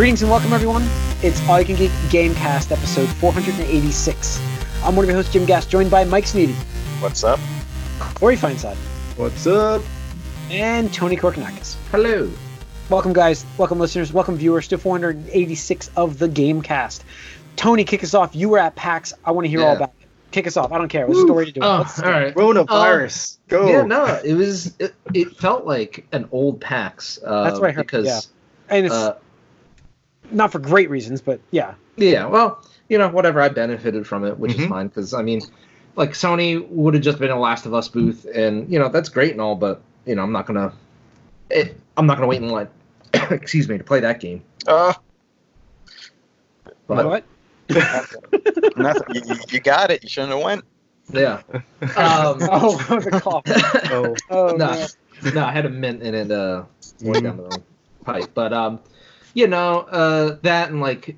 Greetings and welcome, everyone. It's All You Can Geek Gamecast, episode 486. I'm one of your hosts, Jim Gass, joined by Mike Sneedy, What's up? Ori Feinside, What's up? and Tony Korkanakis. Hello. Welcome, guys. Welcome, listeners. Welcome, viewers, to 486 of the Gamecast. Tony, kick us off. You were at PAX. I want to hear all about it. Kick us off. I don't care. What's the story to do? it? Oh, What's the all story? right. Coronavirus. Go. Yeah, no, it was. It, it felt like an old PAX. Uh, That's what I heard, Because, yeah. And it's uh, not for great reasons, but yeah. yeah, well, you know, whatever. I benefited from it, which is Mhm. fine. Because I mean, like Sony would have just been a Last of Us booth, and you know that's great and all, but you know I'm not gonna. It, I'm not gonna wait in line. excuse me to play that game. Uh, But what? nothing. You, you- you got it. You shouldn't have went. yeah. Um, Oh, the cough. Oh. Oh, no, no. no, I had a mint in it. Uh, went down the wrong pipe. But um, you know, uh, that and like,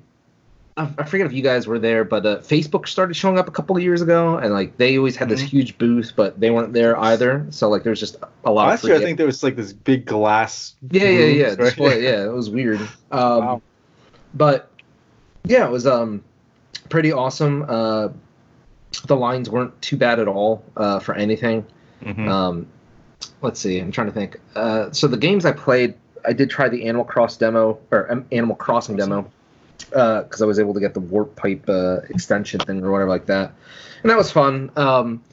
I, I forget if you guys were there, but uh, Facebook started showing up a couple of years ago, and like they always had this Mhm. huge booth, but they weren't there either. So like, there's just a lot. Last of year, I think there was like this big glass. yeah, yeah, yeah, right? display. Yeah, it was weird. Um, Wow. But yeah, it was um pretty awesome. Uh, the lines weren't too bad at all uh, for anything. Mhm. Um, let's see. I'm trying to think. Uh, so the games I played, I did try the Animal Cross demo or um, Animal Crossing demo because I was able to get the warp pipe uh, extension thing or whatever like that, and that was fun. Um,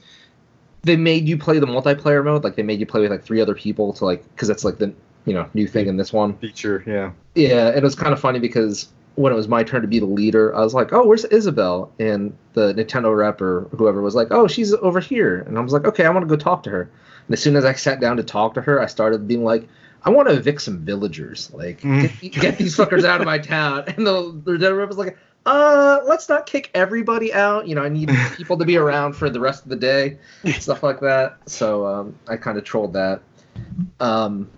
they made you play the multiplayer mode, like they made you play with like three other people to like because that's like the you know new thing in this one. Feature, yeah. Yeah, and it was kind of funny because when it was my turn to be the leader, I was like, "Oh, where's Isabelle?" And the Nintendo rep or whoever was like, "Oh, she's over here." And I was like, "Okay, I want to go talk to her." And as soon as I sat down to talk to her, I started being like, "I want to evict some villagers. Like, Mm. get, get these fuckers out of my town." And the the rep was like, "Uh, let's not kick everybody out. You know, I need people to be around for the rest of the day, stuff like that." So um, I kind of trolled that. Um,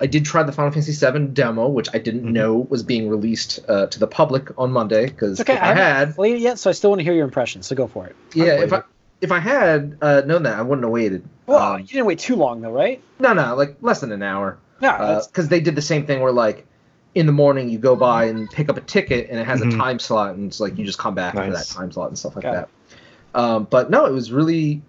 I did try the Final Fantasy VII demo, which I didn't Mhm. know was being released uh, to the public on Monday. Because okay. I I, haven't had, played it yet, so I still want to hear your impressions. So go for it. yeah, if I. if I had uh, known that, I wouldn't have waited. Well, Um, you didn't wait too long, though, right? no, no, like less than an hour. No, that's Because they did the same thing where like in the morning you go by and pick up a ticket and it has Mhm. a time slot and it's like you just come back for that time slot and stuff like Got that. Um, but no, it was really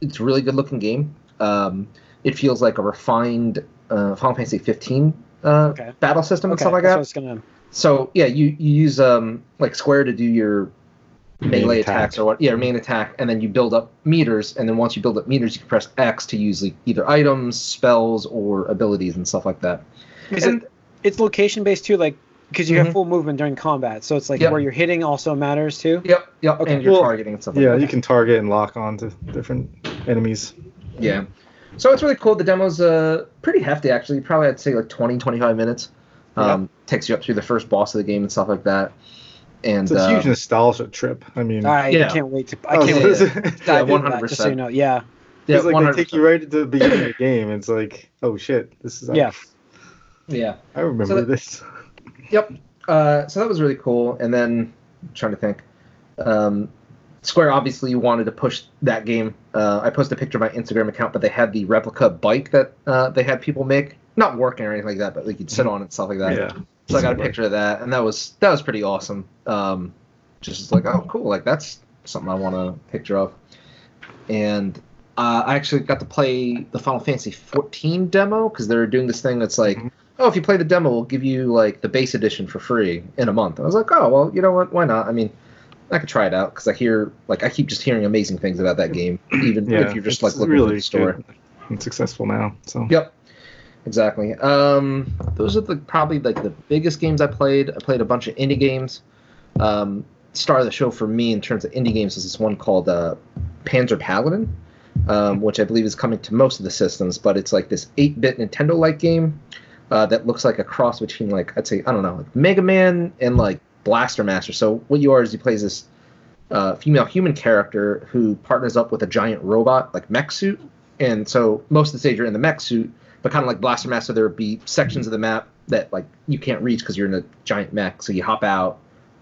it's a really good looking game. Um, it feels like a refined uh, Final Fantasy 15 uh, Okay. battle system and okay. stuff like that's that. what I was gonna. So yeah, you, you use um like square to do your Main melee attack. attacks or what? Yeah, main attack, and then you build up meters, and then once you build up meters, you can press X to use like either items, spells, or abilities and stuff like that. Is And- it? It's location based too, like because you have Mhm. full movement during combat, so it's like Yep. where you're hitting also matters too. Yep, yep, Okay. and you're Well, targeting and stuff like Yeah, that. you can target and lock on to different enemies. Yeah. So it's really cool. The demo's uh pretty hefty actually. Probably I'd say like 20, 25 minutes. Um, Takes you up through the first boss of the game and stuff like that. And It's a uh, huge nostalgia trip. I mean, I Yeah. can't wait to. I Oh, can't so wait to it- yeah, dive into one that. hundred Just so you percent. know, yeah. Yeah, it's like one they take you right at the beginning of the game. It's like, oh shit, this is. Yeah. Yeah. I remember So that- this. Yep. Uh, so that was really cool. And then I'm trying to think. Um, Square obviously wanted to push that game. Uh, I posted a picture of my Instagram account, but they had the replica bike that uh, they had people make, not working or anything like that, but like you'd sit on it and stuff like that. Yeah. So I got a picture of that, and that was that was pretty awesome. Um, just like oh cool, like that's something I want a picture of. And uh, I actually got to play the Final Fantasy 14 demo because they're doing this thing that's like, Mhm. oh, if you play the demo, we'll give you like the base edition for free in a month. And I was like, oh well, you know what? Why not? I mean, I could try it out because I hear like I keep just hearing amazing things about that game, even Yeah. if you're just like looking really for the story. good and successful now. So. Yep. Exactly. Um, those are the probably like the biggest games I played. I played a bunch of indie games. Um, star of the show for me in terms of indie games is this one called uh, Panzer Paladin, um, which I believe is coming to most of the systems. But it's like this 8-bit Nintendo-like game uh, that looks like a cross between like I'd say I don't know like Mega Man and like Blaster Master. So what you are is you play this uh, female human character who partners up with a giant robot like mech suit, and so most of the stage you're in the mech suit, but kind of like Blaster Master, there would be sections of the map that like you can't reach because you're in a giant mech. So you hop out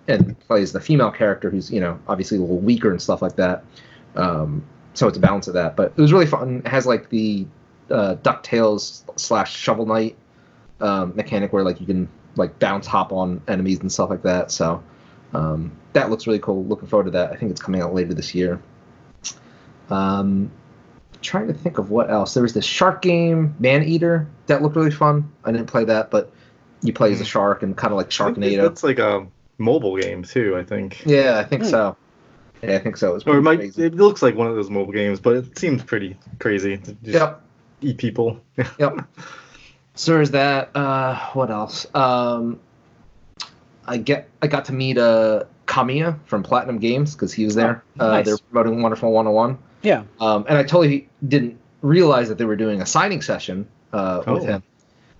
and plays the female character who's you know obviously a little weaker and stuff like that. Um, so it's a balance of that, but it was really fun. It has like the uh, Ducktales slash Shovel Knight um, mechanic where like you can like bounce hop on enemies and stuff like that. So um, that looks really cool. Looking forward to that. I think it's coming out later this year. Um, trying to think of what else. There was this shark game, Man Eater, that looked really fun. I didn't play that, but you play as a shark and kind of like I think Sharknado. That's like a mobile game too. I think. Yeah, I think Hmm. so. Yeah, I think so. It was Or it might. crazy. It looks like one of those mobile games, but it seems pretty crazy. To just Yep. Eat people. Yep. So there's that. Uh, what else? Um, I get I got to meet uh Kamiya from Platinum Games because he was there. Oh, uh, nice. They're promoting Wonderful 101. Yeah. Um, and I totally didn't realize that they were doing a signing session uh, with Oh. him.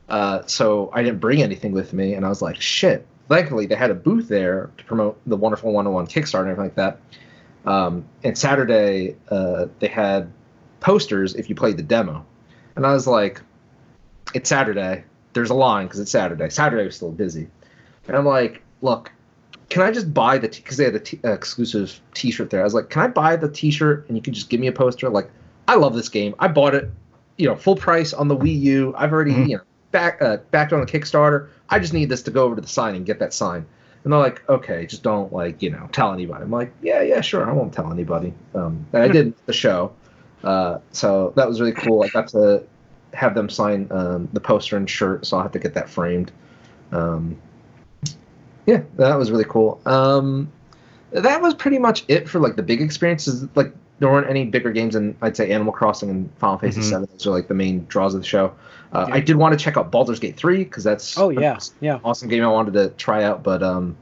Uh, so I didn't bring anything with me, and I was like, shit. Thankfully, they had a booth there to promote the Wonderful 101 Kickstarter and everything like that. Um, and Saturday, uh, they had posters if you played the demo. And I was like, it's Saturday. There's a line because it's Saturday. Saturday was still busy. And I'm like, look, can I just buy the because they had the t- uh, exclusive T-shirt there? I was like, can I buy the T-shirt and you can just give me a poster? Like, I love this game. I bought it, you know, full price on the Wii U. I've already Mhm. you know back uh, backed on a Kickstarter. I just need this to go over to the sign and get that sign. And they're like, okay, just don't like you know tell anybody. I'm like, yeah, yeah, sure, I won't tell anybody. Um, and I did the show, uh, so that was really cool. I got to have them sign um, the poster and shirt, so I'll have to get that framed. Um, yeah, that was really cool. Um, that was pretty much it for like the big experiences. Like there weren't any bigger games than I'd say Animal Crossing and Final Fantasy Mhm. Seven. Those are like the main draws of the show. Uh, Yeah. I did want to check out Baldur's Gate Three because that's Oh yeah. Yeah. awesome game I wanted to try out, but um,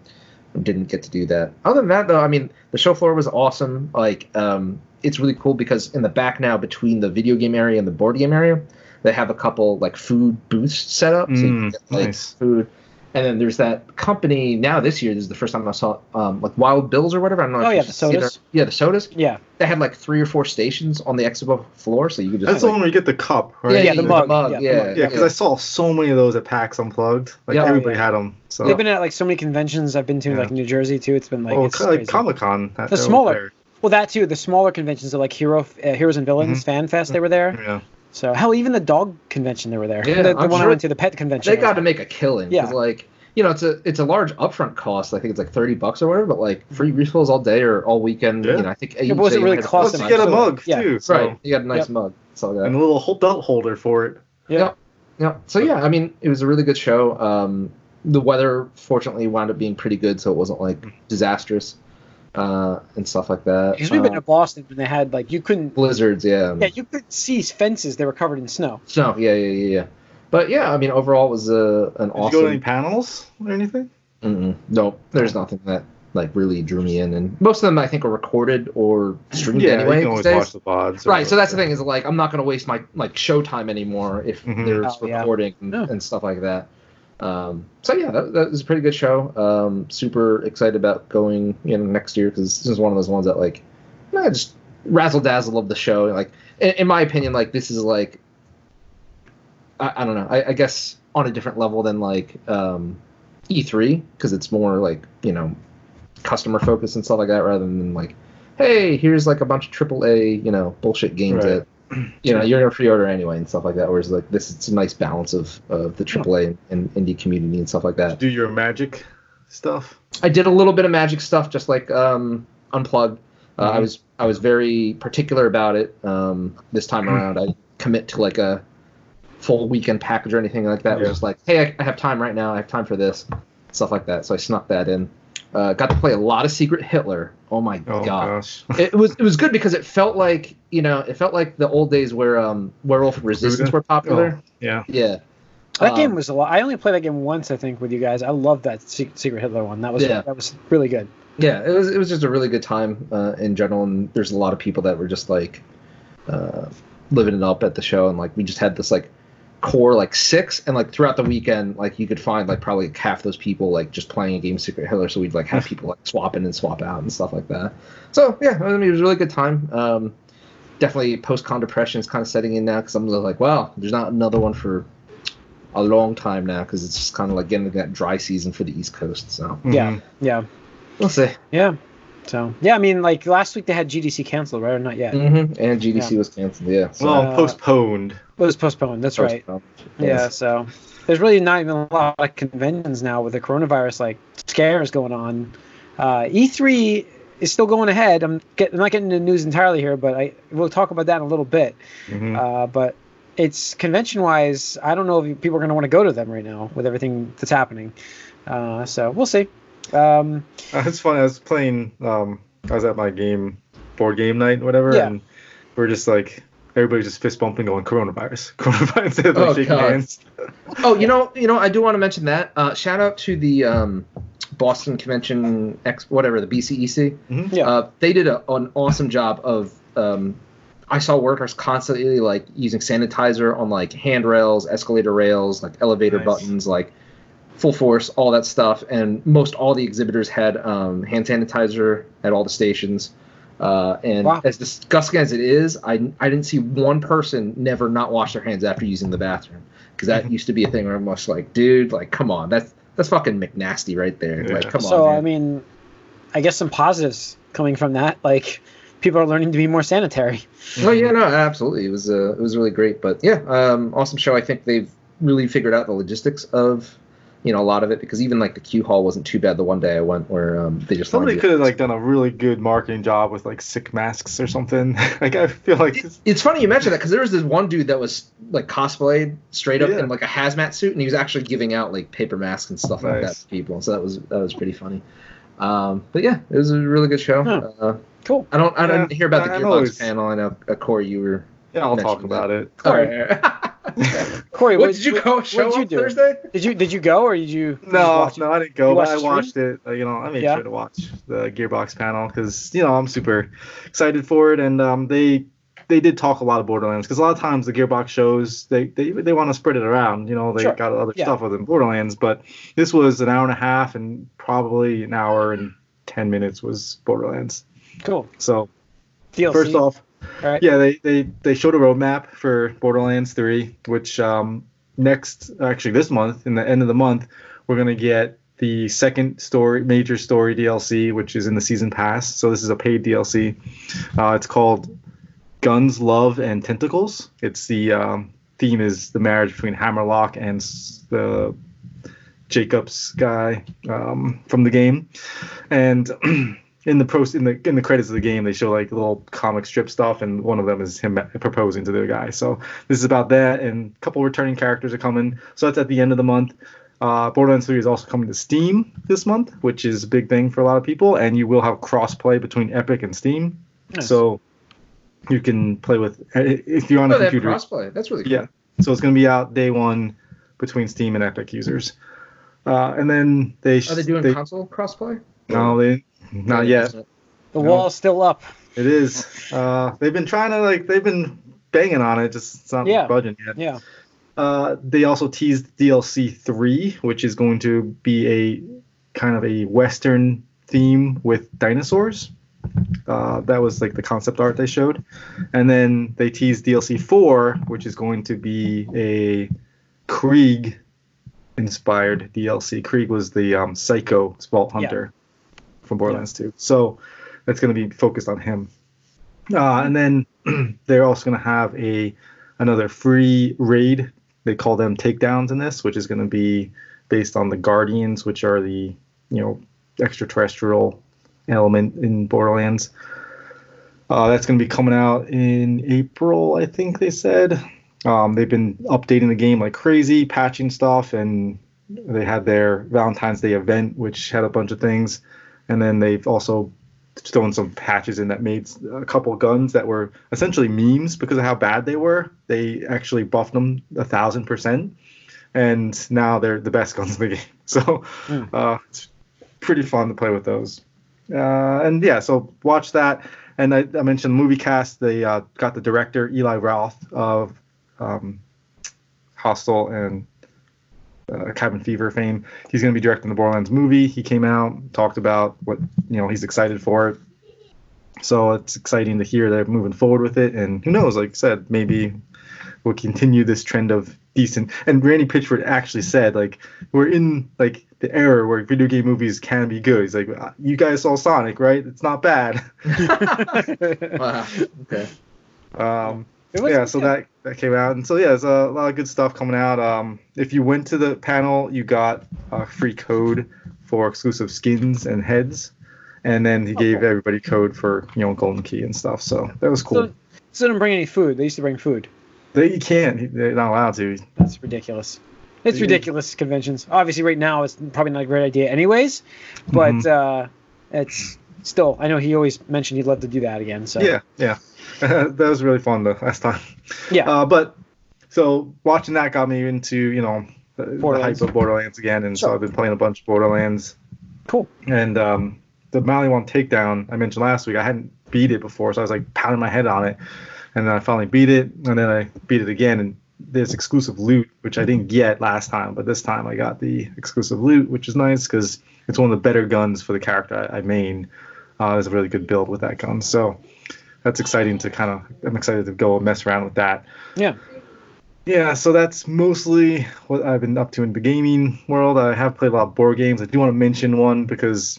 didn't get to do that. Other than that, though, I mean, the show floor was awesome. Like, um, it's really cool because in the back now, between the video game area and the board game area, they have a couple like food booths set up, so you can Mm, get like nice. food. And then there's that company now this year. This is the first time I saw um, like Wild Bills or whatever. I don't know. Oh, if yeah, the see their- sodas. Yeah, the sodas. Yeah. They had like three or four stations on the expo floor, so you could just That's the one where you get the cup, right? yeah, Yeah, yeah, the the mug, mug, yeah, the yeah, mug. Yeah, because I saw so many of those at PAX Unplugged. Like Yeah. Everybody yeah. had them. So They've been at like so many conventions I've been to, Yeah. like New Jersey too. It's been like, oh, it's kind of like. Comic Con. The smaller- Well, that too. The smaller conventions are like Hero, uh, Heroes and Villains Mhm. Fan Fest. They were there. Yeah. So hell, even the dog convention they were there. Yeah, the, the I'm one I went to, the pet convention. they got to make a killing. Yeah. like you know, it's a it's a large upfront cost. I think it's like thirty bucks or whatever. But like free refills all day or all weekend. Yeah. You know, I think. It wasn't really cost Plus, you get a So, mug yeah. too. So. Right, you got a nice Yep. mug. That's all And a little hold belt holder for it. Yeah. Yeah. So yeah, I mean, it was a really good show. Um, the weather fortunately wound up being pretty good, so it wasn't like disastrous uh, and stuff like that. Because we've been Uh, to Boston and they had like you couldn't. blizzards, yeah. Yeah, you could see fences. They were covered in snow. So yeah, yeah, yeah, yeah. But yeah, I mean, overall, it was uh, an Did you awesome. go to any panels or anything? Mm-mm. No, there's nothing that like really drew me in, and most of them I think are recorded or streamed Yeah, anyway. you can always watch the pods. or Right, so that's the thing is like I'm not gonna waste my like showtime anymore if Mhm. there's Oh, yeah. recording and, Yeah. and stuff like that. Um, so yeah, that, that was a pretty good show. Um, super excited about going you know next year because this is one of those ones that like I just razzle dazzle of the show. Like in, in my opinion, like this is like I, I don't know. I, I guess on a different level than like um, E3 because it's more like you know customer focused and stuff like that rather than like hey here's like a bunch of AAA you know bullshit games Right. that you know you're gonna pre-order anyway and stuff like that. Whereas like this it's a nice balance of of the AAA and indie community and stuff like Did you that. do your magic stuff. I did a little bit of magic stuff just like um, unplugged. Uh, I Mhm. was I was very particular about it um, this time around. I commit to like a full weekend package or anything like that. It was just like, hey, I, I have time right now. I have time for this, stuff like that. So I snuck that in. Uh, got to play a lot of Secret Hitler. Oh my Oh god! gosh. It was it was good because it felt like you know it felt like the old days where um, Werewolf Resistance Buddha? were popular. Yeah. Yeah, That Um, game was a lot. I only played that game once, I think, with you guys. I love that Secret, Secret Hitler one. That was Yeah. that was really good. yeah. It was it was just a really good time uh, in general, and there's a lot of people that were just like uh, living it up at the show, and like we just had this like core like six and like throughout the weekend like you could find like probably like, half those people like just playing a game secret hitler so we'd like have people like swap in and swap out and stuff like that so yeah i mean it was a really good time um definitely post-con depression is kind of setting in now because i'm like wow there's not another one for a long time now because it's just kind of like getting to that dry season for the east coast so Yeah, Mhm. yeah, we'll see yeah. So yeah, I mean, like last week they had GDC canceled, right or not yet? hmm And GDC Yeah. was canceled. Yeah. So Well, postponed. It was postponed. That's right. Yeah, so there's really not even a lot of conventions now with the coronavirus like scares going on. Uh, E3 is still going ahead. I'm, get, I'm not getting the news entirely here, but I we'll talk about that in a little bit. Mhm. Uh, but it's convention wise, I don't know if people are going to want to go to them right now with everything that's happening. Uh, so we'll see. Um, it's funny. I was playing. Um, I was at my game, board game night, whatever, Yeah. and we're just like everybody's just fist bumping, going coronavirus, coronavirus, like Oh, shaking God. hands. Oh, you know, you know, I do want to mention that. Uh, shout out to the um, Boston Convention X, whatever the BCEC. yeah. Uh, they did a, an awesome job of. Um, I saw workers constantly like using sanitizer on like handrails, escalator rails, like elevator Nice. buttons, like full force, all that stuff. And most all the exhibitors had um, hand sanitizer at all the stations. Uh, and Wow. as disgusting as it is, I, I didn't see one person never not wash their hands after using the bathroom because that used to be a thing where I'm just like, dude, like, come on, that's that's fucking McNasty right there. Like, Yeah. come so on. I mean, I guess some positives coming from that, like people are learning to be more sanitary. Oh yeah, no, absolutely. It was uh, it was really great. But yeah, um, awesome show. I think they've really figured out the logistics of you know a lot of it because even like the queue hall wasn't too bad the one day I went where um, they just Somebody could have like done a really good marketing job with like sick masks or something. like I feel like this, It's funny you mentioned that because there was this one dude that was like cosplayed straight up Yeah. in like a hazmat suit, and he was actually giving out like paper masks and stuff like that to people. So that was that was pretty funny. Um, but yeah, it was a really good show. Huh. Uh, Cool. I don't I Yeah, didn't hear about the I- I Gearbox know it's- panel. I know uh, Corey, you were. yeah, I'll talk mentioned about it. All Alright. right. Corey, what did you what- go what show did you do? Thursday? Did you did you go or did you? did No, no, I didn't go, but I watched it. uh, You know, I made Yeah. sure to watch the Gearbox panel because you know I'm super excited for it, and um, they they did talk a lot of Borderlands because a lot of times the Gearbox shows they they, they want to spread it around. You know, they Sure. got other Yeah. stuff within Borderlands, but this was an hour and a half, and probably an hour and ten minutes was Borderlands. Cool. So DLC. first off, right. yeah, they, they they showed a roadmap for Borderlands 3, which um, next actually this month, in the end of the month, we're gonna get the second story, major story DLC, which is in the season pass. So this is a paid DLC. Uh, it's called Guns, Love, and Tentacles. It's the um, theme is the marriage between Hammerlock and the Jakobs guy um, from the game, and in the pros in the in the credits of the game they show like little comic strip stuff, and one of them is him proposing to the guy. So this is about that, and a couple returning characters are coming. So that's at the end of the month. Uh, Borderlands 3 is also coming to Steam this month, which is a big thing for a lot of people, and you will have cross-play between Epic and Steam. Nice. So you can play with if you're on Oh, a they computer. crossplay. That's really cool. Yeah. So it's going to be out day one between Steam and Epic users. Uh, and then they Are they doing console crossplay? no, they not yet. the no. wall's still up. It is. Uh, they've been trying to like they've been banging on it, just it's not Yeah. budging yet. Yeah. Uh, they also teased DLC three, which is going to be a kind of a Western theme with dinosaurs. Uh, that was like the concept art they showed, and then they teased DLC four, which is going to be a Krieg inspired DLC. Krieg was the um, psycho Vault Hunter from Borderlands 2. So that's going to be focused on him. Uh, and then they're also going to have a another free raid. They call them takedowns in this, which is going to be based on the Guardians, which are the you know extraterrestrial element in Borderlands. Uh, that's going to be coming out in April, I think they said. Um, they've been updating the game like crazy, patching stuff, and they had their Valentine's Day event, which had a bunch of things. And then they've also thrown some patches in that made a couple guns that were essentially memes because of how bad they were. They actually buffed them a thousand percent, and now they're the best guns in the game. So Hmm. uh, it's pretty fun to play with those. Uh, and yeah, so watch that. And I, I mentioned movie cast. They uh, got the director Eli Roth of um, Hostel and uh, Cabin Fever fame. He's going to be directing the Borderlands movie. He came out, talked about what you know he's excited for it. So it's exciting to hear they're moving forward with it. And who knows? Like I said, maybe we'll continue this trend of decent. And Randy Pitchford actually said like we're in like the era where video game movies can be good. He's like, uh, you guys saw Sonic, right? It's not bad. wow. Okay. Um, yeah, so that that came out, and so yeah, there's a lot of good stuff coming out. Um, if you went to the panel, you got a free code for exclusive skins and heads, and then he gave everybody code for you know golden key and stuff. So that was cool. So, so didn't bring any food. They used to bring food. They you can't. They're not allowed to. That's ridiculous. It's ridiculous conventions. Obviously, right now it's probably not a great idea, anyways. But mm-hmm. uh, it's still. I know he always mentioned he'd love to do that again. So yeah, yeah, that was really fun the last time. Yeah. Uh, but so watching that got me into you know the, the hype of Borderlands again, and sure. so I've been playing a bunch of Borderlands. Cool. And um, the Maliwan takedown I mentioned last week, I hadn't beat it before, so I was like pounding my head on it, and then I finally beat it, and then I beat it again, and there's exclusive loot which I didn't get last time, but this time I got the exclusive loot, which is nice because it's one of the better guns for the character I, I main. Uh, there's a really good build with that gun, so that's exciting to kind of. I'm excited to go and mess around with that. Yeah. Yeah, so that's mostly what I've been up to in the gaming world. I have played a lot of board games. I do want to mention one because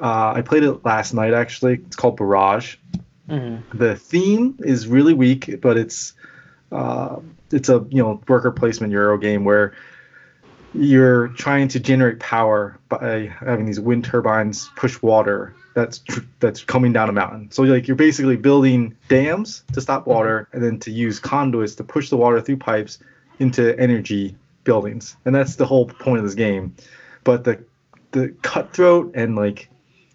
uh, I played it last night actually. It's called Barrage. Mm-hmm. The theme is really weak, but it's uh, it's a you know worker placement Euro game where you're trying to generate power by having these wind turbines push water that's that's coming down a mountain. So like you're basically building dams to stop mm-hmm. water and then to use conduits to push the water through pipes into energy buildings. And that's the whole point of this game. But the the cutthroat and like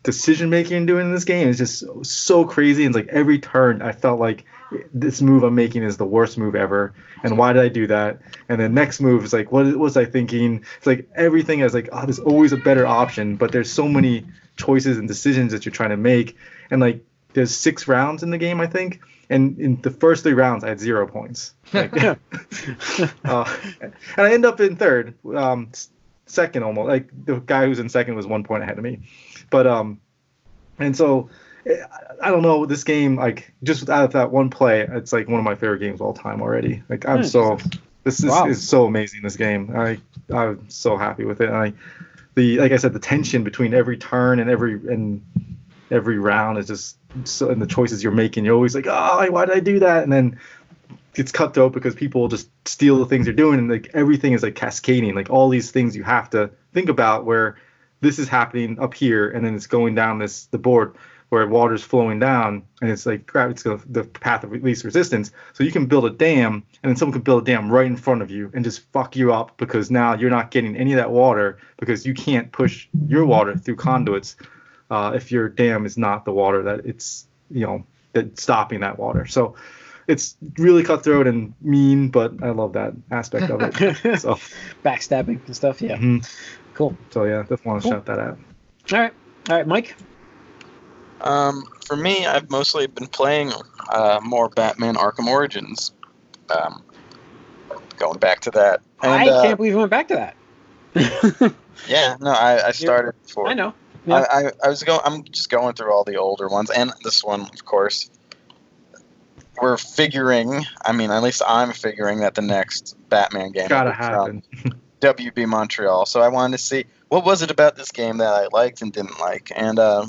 decision making doing in this game is just so crazy. And it's like every turn, I felt like this move I'm making is the worst move ever. And why did I do that? And the next move is like, what was I thinking? It's like everything is like, oh, there's always a better option, but there's so many choices and decisions that you're trying to make. And like, there's six rounds in the game, I think. And in the first three rounds, I had zero points. Like, uh, and I end up in third, um, second almost. Like the guy who's in second was one point ahead of me. But um, and so I don't know this game like just out of that one play, it's like one of my favorite games of all time already. Like I'm so this is, wow. is so amazing. This game, I I'm so happy with it. And I the like I said, the tension between every turn and every and every round is just so and the choices you're making. You're always like, oh, why did I do that? And then it's cutthroat because people just steal the things you're doing, and like everything is like cascading. Like all these things you have to think about where this is happening up here, and then it's going down this the board where water's flowing down, and it's like gravity's the path of least resistance. So you can build a dam, and then someone can build a dam right in front of you and just fuck you up because now you're not getting any of that water because you can't push your water through conduits uh, if your dam is not the water that it's you know that stopping that water. So it's really cutthroat and mean, but I love that aspect of it. so backstabbing and stuff. Yeah. Mm-hmm. Cool. So yeah, definitely want to cool. shout that out. All right, all right, Mike. Um, for me, I've mostly been playing uh, more Batman Arkham Origins. Um, going back to that. And, I uh, can't believe we went back to that. yeah, no, I, I started before. I know. Yeah. I, I, I was going. I'm just going through all the older ones and this one, of course. We're figuring. I mean, at least I'm figuring that the next Batman game gotta happen. WB Montreal. So I wanted to see what was it about this game that I liked and didn't like, and uh,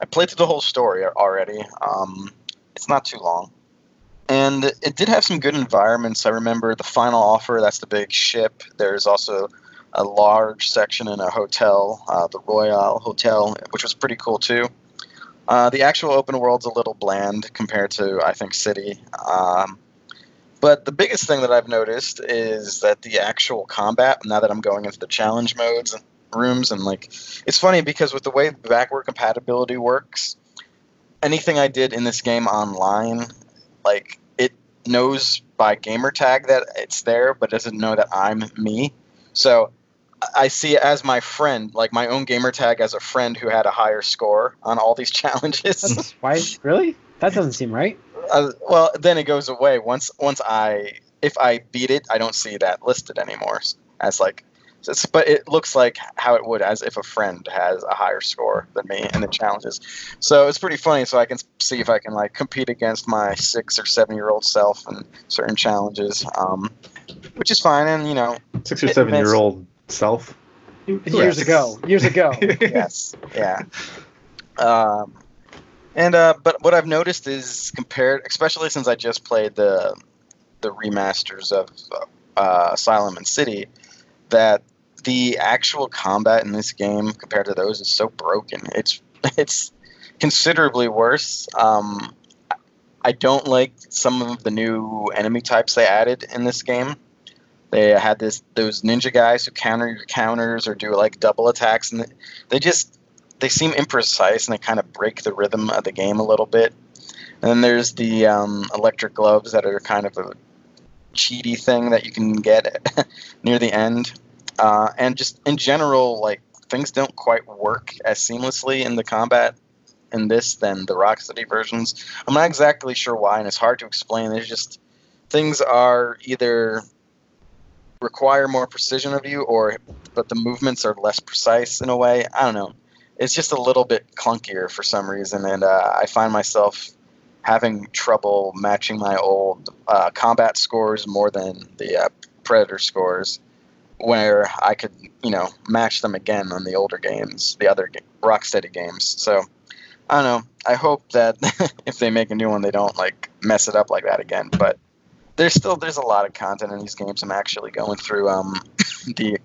I played through the whole story already. Um, it's not too long, and it did have some good environments. I remember the final offer. That's the big ship. There's also a large section in a hotel, uh, the Royal Hotel, which was pretty cool too. Uh, the actual open world's a little bland compared to I think City. Um, but the biggest thing that I've noticed is that the actual combat, now that I'm going into the challenge modes rooms, and like, it's funny because with the way backward compatibility works, anything I did in this game online, like, it knows by gamer tag that it's there, but doesn't know that I'm me. So I see it as my friend, like my own gamer tag as a friend who had a higher score on all these challenges. why? Really? That doesn't seem right. Uh, well, then it goes away once once I if I beat it, I don't see that listed anymore as like. But it looks like how it would as if a friend has a higher score than me in the challenges. So it's pretty funny. So I can see if I can like compete against my six or seven year old self in certain challenges. Um, which is fine. And you know, six or seven year old self. Years ago, years ago. yes, yeah. Um, and uh, but what I've noticed is compared, especially since I just played the the remasters of uh, Asylum and City, that the actual combat in this game compared to those is so broken. It's it's considerably worse. Um, I don't like some of the new enemy types they added in this game. They had this those ninja guys who counter your counters or do like double attacks, and they just they seem imprecise and they kind of break the rhythm of the game a little bit. And then there's the um, electric gloves that are kind of a cheaty thing that you can get near the end. Uh, and just in general, like things don't quite work as seamlessly in the combat in this than the Rocksteady versions. I'm not exactly sure why, and it's hard to explain. There's just things are either require more precision of you, or but the movements are less precise in a way. I don't know. It's just a little bit clunkier for some reason, and uh, I find myself having trouble matching my old uh, combat scores more than the uh, Predator scores where I could, you know, match them again on the older games, the other Rocksteady games. So I don't know. I hope that if they make a new one, they don't like mess it up like that again. But there's still there's a lot of content in these games. I'm actually going through um, the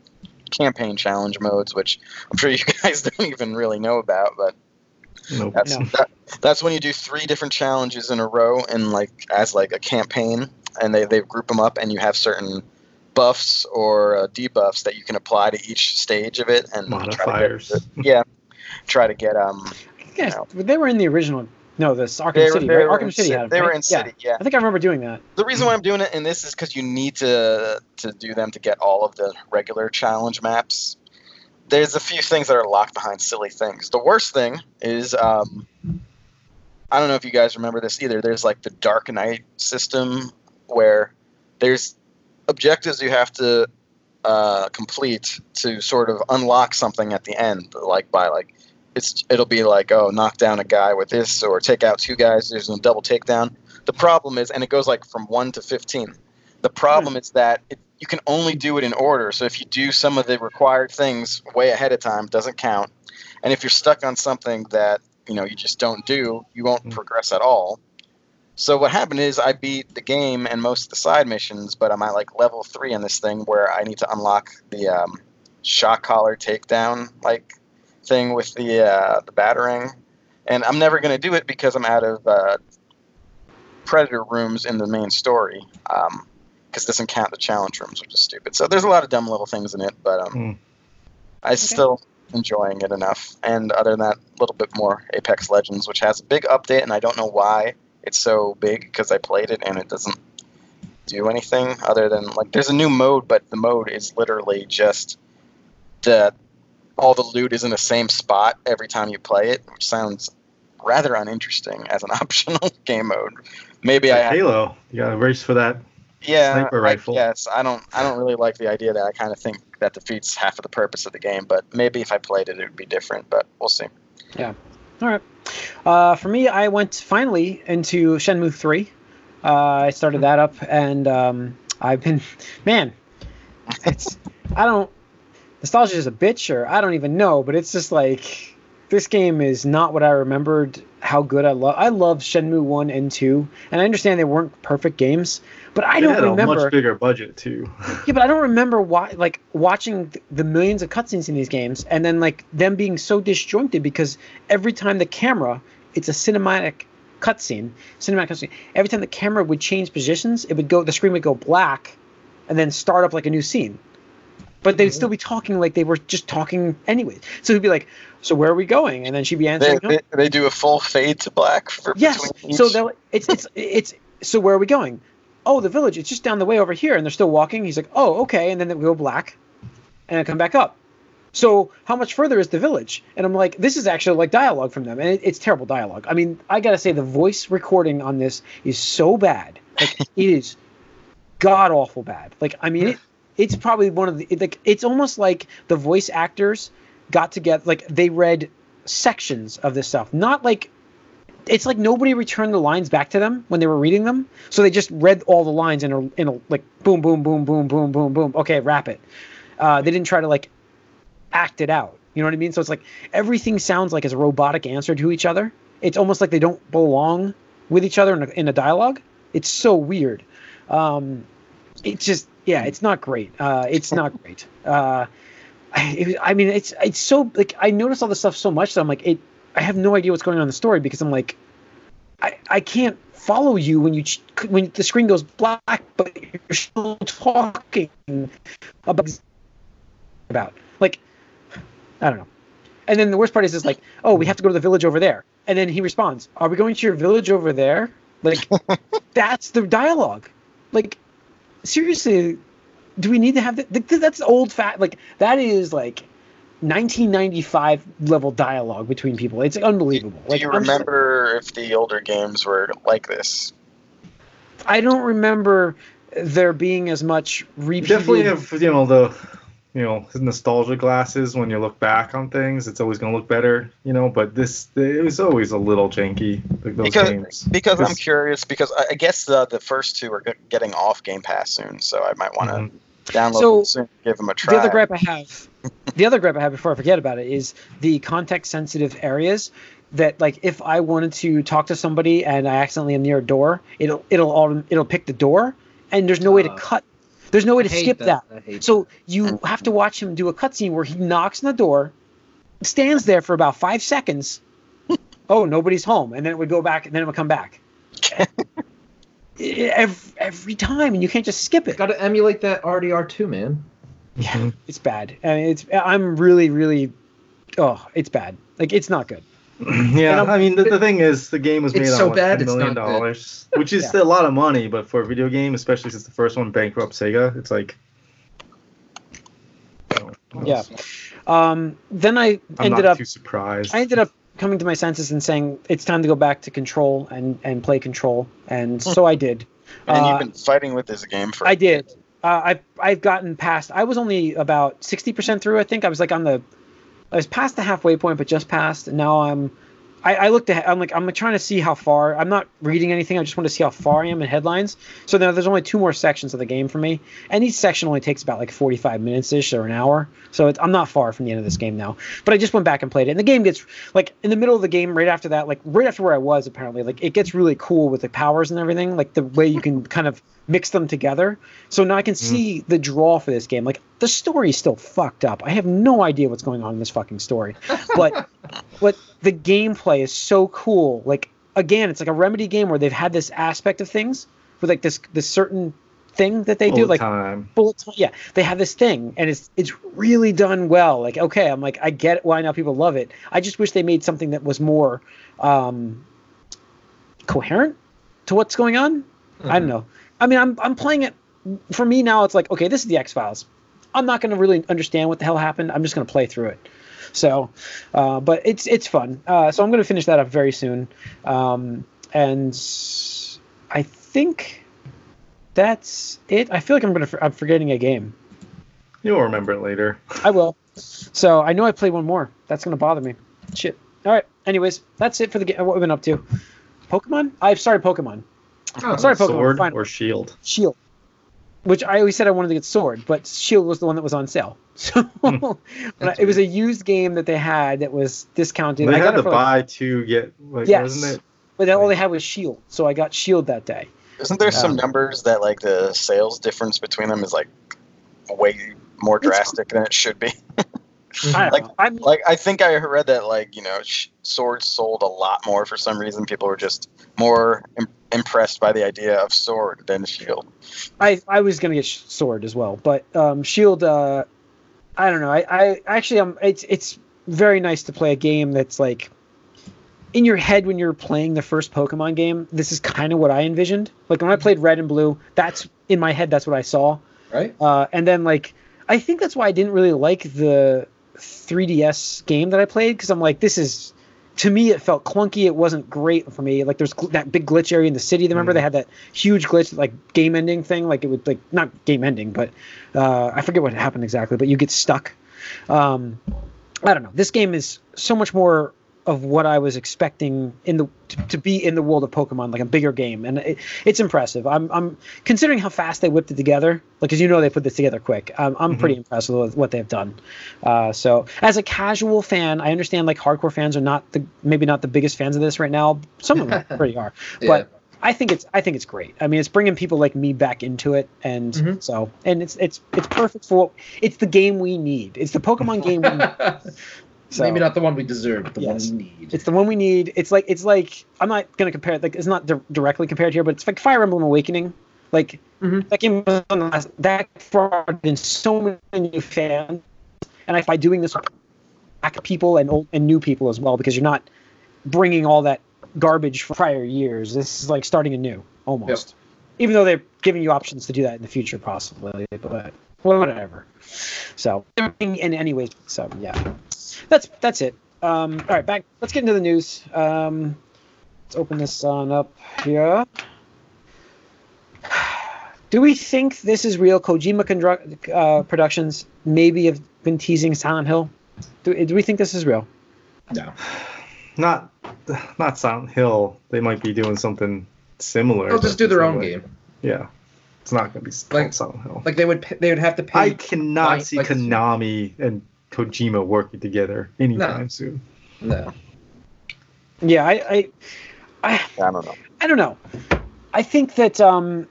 campaign challenge modes, which I'm sure you guys don't even really know about, but. Nope. That's no. that, that's when you do three different challenges in a row and like as like a campaign and they, they group them up and you have certain buffs or uh, debuffs that you can apply to each stage of it and modifiers. Try get, yeah, try to get um. Yeah, you know, they were in the original. No, this Arkham they City. Were, right? Arkham City had They right? were in City. Yeah. I think I remember doing that. The reason why I'm doing it in this is because you need to to do them to get all of the regular challenge maps. There's a few things that are locked behind silly things. The worst thing is um, I don't know if you guys remember this either. There's like the Dark Knight system where there's objectives you have to uh, complete to sort of unlock something at the end, like by like it's it'll be like oh knock down a guy with this or take out two guys. There's a double takedown. The problem is, and it goes like from one to fifteen. The problem hmm. is that it, you can only do it in order. So if you do some of the required things way ahead of time, doesn't count. And if you're stuck on something that you know you just don't do, you won't hmm. progress at all. So what happened is I beat the game and most of the side missions, but I'm at like level three in this thing where I need to unlock the um, shock collar takedown like thing with the uh, the battering, and I'm never going to do it because I'm out of uh, predator rooms in the main story. Um, because it doesn't count the challenge rooms, which is stupid. So there's a lot of dumb little things in it, but um, mm. I okay. still enjoying it enough. And other than that, a little bit more Apex Legends, which has a big update, and I don't know why it's so big because I played it and it doesn't do anything other than like there's a new mode, but the mode is literally just the all the loot is in the same spot every time you play it, which sounds rather uninteresting as an optional game mode. Maybe I Halo. You got to race for that. Yeah, sniper rifle. Yes, I don't. I don't really like the idea that I kind of think that defeats half of the purpose of the game. But maybe if I played it, it would be different. But we'll see. Yeah. All right. Uh, for me, I went finally into Shenmue 3. Uh, I started that up, and um, I've been, man, it's, I don't, nostalgia is a bitch, or I don't even know, but it's just like, this game is not what I remembered how good I love. I love Shenmue 1 and 2, and I understand they weren't perfect games, but I it don't had remember. a much bigger budget too. yeah, but I don't remember why, like watching the millions of cutscenes in these games, and then like them being so disjointed because every time the camera, it's a cinematic cutscene, cinematic cutscene. Every time the camera would change positions, it would go, the screen would go black, and then start up like a new scene. But they'd still mm-hmm. be talking like they were just talking anyway. So he'd be like, "So where are we going?" And then she'd be answering. They, they, they do a full fade to black for yes. So it's it's it's so where are we going? oh, the village, it's just down the way over here. And they're still walking. He's like, oh, okay. And then they go black and I come back up. So how much further is the village? And I'm like, this is actually like dialogue from them. And it, it's terrible dialogue. I mean, I got to say, the voice recording on this is so bad. Like, it is god awful bad. Like, I mean, it, it's probably one of the, like, it's almost like the voice actors got together, like, they read sections of this stuff, not like it's like nobody returned the lines back to them when they were reading them. So they just read all the lines in a, in a like boom, boom, boom, boom, boom, boom, boom. Okay, wrap it. Uh, they didn't try to like act it out. You know what I mean? So it's like everything sounds like it's a robotic answer to each other. It's almost like they don't belong with each other in a, in a dialogue. It's so weird. Um, it's just yeah, it's not great. Uh, it's not great. Uh, I, it, I mean, it's it's so like I notice all this stuff so much that I'm like it I have no idea what's going on in the story because I'm like, I, I can't follow you when you when the screen goes black, but you're still talking about about like I don't know. And then the worst part is is like, oh, we have to go to the village over there. And then he responds, "Are we going to your village over there?" Like, that's the dialogue. Like, seriously, do we need to have that? That's old fat. Like, that is like 1995 level dialogue between people. It's unbelievable. Do, like, you remember if the older games were like this? I don't remember there being as much repeated. Definitely have you know the you know his nostalgia glasses when you look back on things. It's always going to look better, you know. But this it was always a little janky. Like those because, games. Because I'm curious because I guess the the first two are getting off Game Pass soon, so I might want to. Mm-hmm download so, them soon, give them a try. The other gripe I have, the other gripe I have before I forget about it is the context sensitive areas that like if I wanted to talk to somebody and I accidentally am near a door, it'll it'll it'll pick the door and there's no way to uh, cut. There's no way to skip that. that. So you have to watch him do a cutscene where he knocks on the door, stands there for about five seconds. oh, nobody's home, and then it would go back, and then it would come back. every, every time, and you can't just skip it. Got to emulate that RDR2, man. Yeah, it's bad. I mean, it's I'm really, really, oh, it's bad. Like it's not good. yeah, I mean the, the thing is the game was made on so what, bad, $10 million, which is yeah. a lot of money, but for a video game, especially since the first one bankrupt Sega, it's like. yeah. Um, then I I'm ended up too surprised. I ended up coming to my senses and saying it's time to go back to Control and and play Control, and hmm. so I did. And uh, you've been fighting with this game for. I did. Uh, I've I've gotten past. I was only about sixty percent through. I think I was like on the. I was past the halfway point, but just past. And now I'm I, I looked I'm like I'm trying to see how far I'm not reading anything. I just want to see how far I am in headlines. So now there's only two more sections of the game for me, and each section only takes about like 45 minutes ish or an hour. So I'm not far from the end of this game now. But I just went back and played it, and the game gets like in the middle of the game, right after that, like right after where I was apparently, like it gets really cool with the powers and everything, like the way you can kind of mix them together. So now I can mm. see mm. the draw for this game. Like the story is still fucked up. I have no idea what's going on in this fucking story, but but the gameplay is so cool. Like again, it's like a remedy game where they've had this aspect of things with like this this certain thing that they bullet do like time. bullet time. Yeah, they have this thing, and it's it's really done well. Like okay, I'm like I get why now people love it. I just wish they made something that was more um, coherent to what's going on. Mm-hmm. I don't mm-hmm. know. I mean, I'm I'm playing it. For me now, it's like okay, this is the X Files. I'm not going to really understand what the hell happened. I'm just going to play through it. So, uh, but it's it's fun. Uh, so I'm going to finish that up very soon. Um, and I think that's it. I feel like I'm going to I'm forgetting a game. You'll remember it later. I will. So I know I played one more. That's going to bother me. Shit. All right. Anyways, that's it for the game. What we've been up to. Pokemon. I've started Pokemon. Oh, Sorry, Pokemon. Sword Fine. or Shield? Shield. Which I always said I wanted to get Sword, but Shield was the one that was on sale. So hmm. it was a used game that they had that was discounted. They I had to buy like, to get, like, yes, wasn't it? But all they had was Shield, so I got Shield that day. Isn't there some um, numbers that like the sales difference between them is like way more drastic than it should be? like, I'm, like I think I read that like you know sh- swords sold a lot more for some reason. People were just more Im- impressed by the idea of sword than shield. I I was gonna get sh- sword as well, but um, shield. Uh, I don't know. I, I actually um it's it's very nice to play a game that's like in your head when you're playing the first Pokemon game. This is kind of what I envisioned. Like when I played Red and Blue, that's in my head. That's what I saw. Right. Uh, and then like I think that's why I didn't really like the 3DS game that I played because I'm like, this is to me it felt clunky. It wasn't great for me. Like there's that big glitch area in the city. Remember mm. they had that huge glitch, like game ending thing. Like it would like not game ending, but uh, I forget what happened exactly. But you get stuck. Um, I don't know. This game is so much more of what I was expecting in the to, to, be in the world of Pokemon, like a bigger game, and it, it's impressive. I'm I'm considering how fast they whipped it together. Like as you know, they put this together quick. I'm I'm mm-hmm. pretty impressed with what they've done. Uh, so as a casual fan, I understand like hardcore fans are not the maybe not the biggest fans of this right now. Some of them pretty are, yeah. but. I think it's I think it's great. I mean, it's bringing people like me back into it, and mm-hmm. so and it's it's it's perfect for it's the game we need. It's the Pokemon game. So, Maybe not the one we deserve, but the yes. one we need. It's the one we need. It's like it's like I'm not gonna compare it. Like it's not di- directly compared here, but it's like Fire Emblem Awakening. Like mm-hmm. that game was on the last, that brought in so many new fans, and I by doing this back people and old and new people as well because you're not bringing all that garbage from prior years. This is like starting anew almost. Yep. Even though they're giving you options to do that in the future, possibly, but whatever. So, in, in any way, so yeah that's that's it. Um, all right, back. Let's get into the news. Um, let's open this on up here. Do we think this is real? Kojima uh, Productions maybe have been teasing Silent Hill. Do, do we think this is real? No, not not Silent Hill. They might be doing something similar. They'll just do their own way. game. Yeah, it's not going to be like Silent Hill. Like they would they would have to pay. I cannot see like, Konami and Kojima working together anytime no. soon. No. Yeah, I, I, I, I don't know. I don't know. I think that um,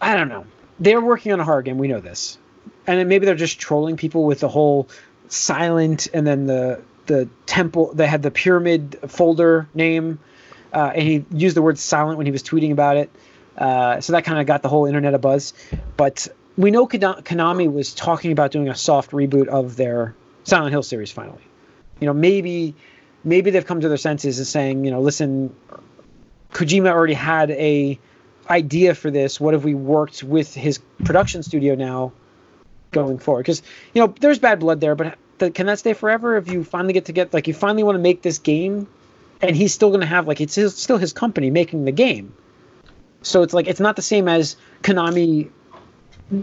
I don't know. They're working on a horror game. We know this, and maybe they're just trolling people with the whole silent and then the the temple. They had the pyramid folder name, uh, and he used the word silent when he was tweeting about it. Uh, so that kind of got the whole internet a buzz. But we know Konami was talking about doing a soft reboot of their Silent Hill series finally. You know, maybe maybe they've come to their senses and saying, you know, listen, Kojima already had a idea for this. What have we worked with his production studio now going forward? Because you know, there's bad blood there, but can that stay forever? If you finally get to get like you finally want to make this game, and he's still going to have like it's his, still his company making the game. So it's like it's not the same as Konami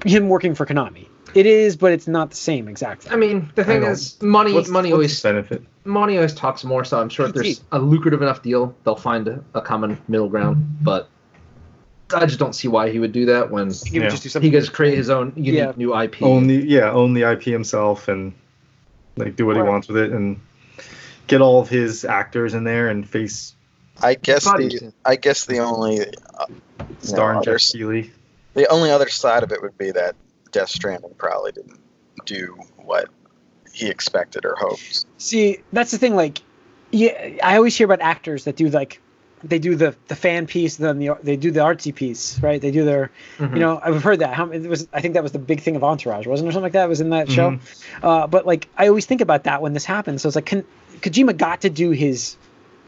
him working for Konami. It is, but it's not the same exactly. I mean, the thing is, money, what's, money what's always benefit. Money always talks more. So I'm sure if there's a lucrative enough deal, they'll find a, a common middle ground. But I just don't see why he would do that when he, yeah. just do something. he could create his own unique yeah. new IP. Own the yeah, own the IP himself and like do what right. he wants with it and get all of his actors in there and face. I guess the I guess the only uh, star no, Geoff Keighley the only other side of it would be that Death Stranding probably didn't do what he expected or hoped. See, that's the thing. Like, yeah, I always hear about actors that do like they do the the fan piece, then the they do the artsy piece, right? They do their, mm-hmm. you know, I've heard that. How it was? I think that was the big thing of Entourage, wasn't there? Something like that it was in that mm-hmm. show. Uh, but like, I always think about that when this happens. So it's like, can, Kojima got to do his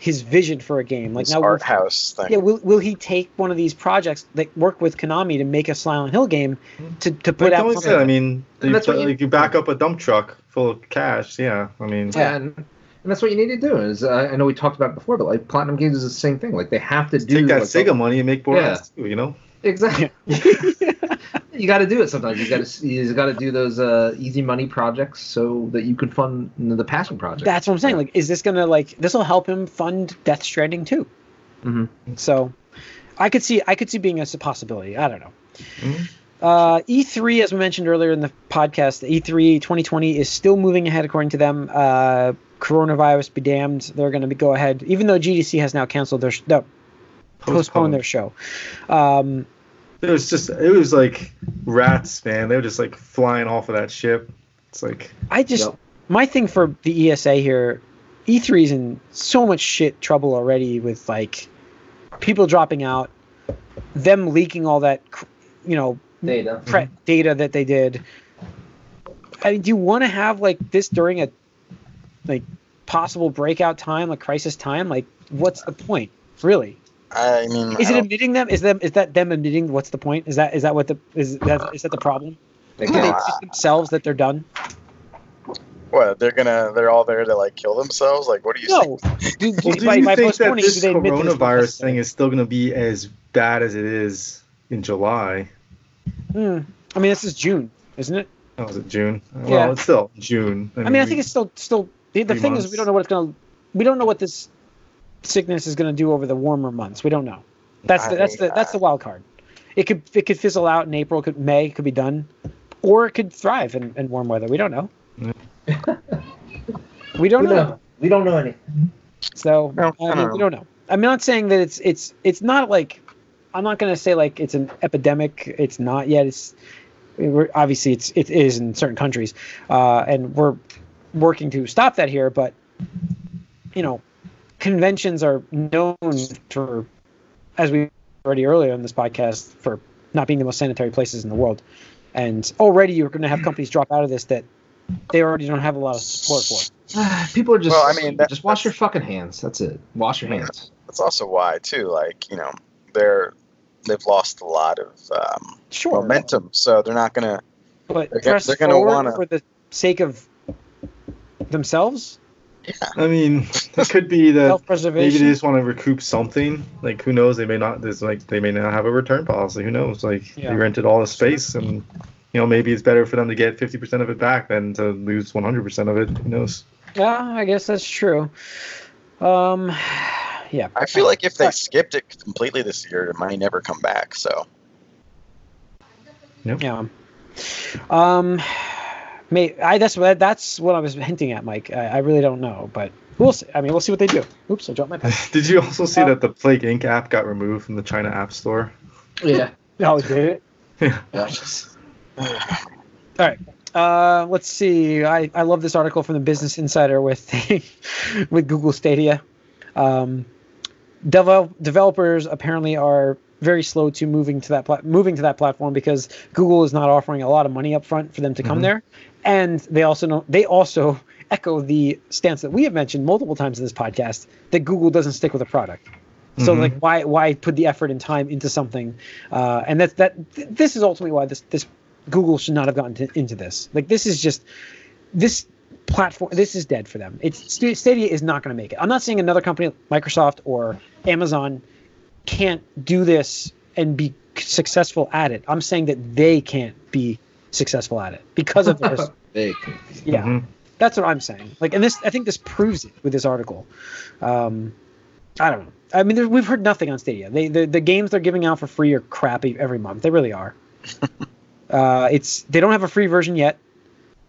his vision for a game. Like his now, art house thing. Yeah, will, will he take one of these projects that work with Konami to make a Silent Hill game to, to put like out? Said, I mean, you, that's what you, like you back up a dump truck full of cash. Yeah, I mean, yeah, and, and that's what you need to do. Is uh, I know we talked about it before, but like Platinum Games is the same thing. Like they have to do take that like, Sega money and make more yeah. too. You know. Exactly. you got to do it sometimes. You got to you got to do those uh, easy money projects so that you can fund the passion project. That's what I'm saying. Like, is this gonna like this will help him fund Death Stranding too? Mm-hmm. So, I could see I could see being a possibility. I don't know. Mm-hmm. Uh, E3, as we mentioned earlier in the podcast, E3 2020 is still moving ahead according to them. Uh, coronavirus be damned. They're going to go ahead, even though GDC has now canceled their sh- no, postponed, postponed their show. Um, it was just it was like rats, man. They were just like flying off of that ship. It's like I just yep. my thing for the ESA here, E3's in so much shit trouble already with like people dropping out, them leaking all that, you know, data pre- mm-hmm. data that they did. I mean, do you want to have like this during a like possible breakout time, like crisis time? Like, what's the point, really? I mean, is I it admitting them? Is them is that them admitting? What's the point? Is that is that what the is that is that the problem? They Do they themselves that they're done? What they're gonna? They're all there to like kill themselves? Like, what do you? No. do, do, well, do by, you by think that this coronavirus thing is still gonna be as bad as it is in July? Hmm. I mean, this is June, isn't it? Oh, is it June? Yeah. Well, it's still June. I mean, I, mean, I think it's still still. The, the thing months. is, we don't know what it's gonna we don't know what this sickness is going to do over the warmer months. We don't know. That's the, that's the that's the wild card. It could it could fizzle out in April, could May, could be done, or it could thrive in, in warm weather. We don't know. we don't We know. know. We don't know anything. So No, I I mean, don't we don't know. I'm not saying that it's it's it's not like I'm not going to say like it's an epidemic. It's not yet. It's we're, obviously it's it is in certain countries, uh, and we're working to stop that here. But you know, conventions are known for, as we already earlier in this podcast, for not being the most sanitary places in the world, and already you're going to have companies drop out of this that they already don't have a lot of support for. People are just. Well, I mean, that- just wash your fucking hands. That's it. Wash your hands. That's also why too. Like you know, they're they've lost a lot of um, Sure, momentum, so they're not gonna. but They're press they're gonna forward wanna- for the sake of themselves, I mean, it could be that maybe they just want to recoup something. Like who knows? They may not. There's like they may not have a return policy. Who knows? Like Yeah. they rented all the space, and you know maybe it's better for them to get 50% of it back than to lose 100% of it. Who knows? Yeah, I guess that's true. Um, yeah. I feel like if they Right. skipped it completely this year, it might never come back. So Yeah. Um, may I that's what that's what I was hinting at, Mike. I, I really don't know, but we'll see. I mean, we'll see what they do. Oops, I dropped my pen. Did you also see Uh, that the Plague Inc. app got removed from the China App Store? Yeah. Oh, did it? yeah. Uh, let's see. I, I love this article from the Business Insider with with Google Stadia. Um, devel- developers apparently are very slow to moving to that pla- moving to that platform because Google is not offering a lot of money up front for them to come Mhm. there, and they also know they also echo the stance that we have mentioned multiple times in this podcast that Google doesn't stick with a product. So Mhm. like why why put the effort and time into something, uh, and that's that. Th- this is ultimately why this this Google should not have gotten to, into this. Like this is just this platform. This is dead for them. It's Stadia is not going to make it. I'm not saying another company, Microsoft or Amazon, can't do this and be successful at it. I'm saying that they can't be successful at it because of this. Big. yeah, Mhm. that's what I'm saying. Like, and this, I think this proves it with this article. Um, I don't know. I mean, we've heard nothing on Stadia. They, the, the games they're giving out for free are crappy every month. They really are. uh, it's they don't have a free version yet,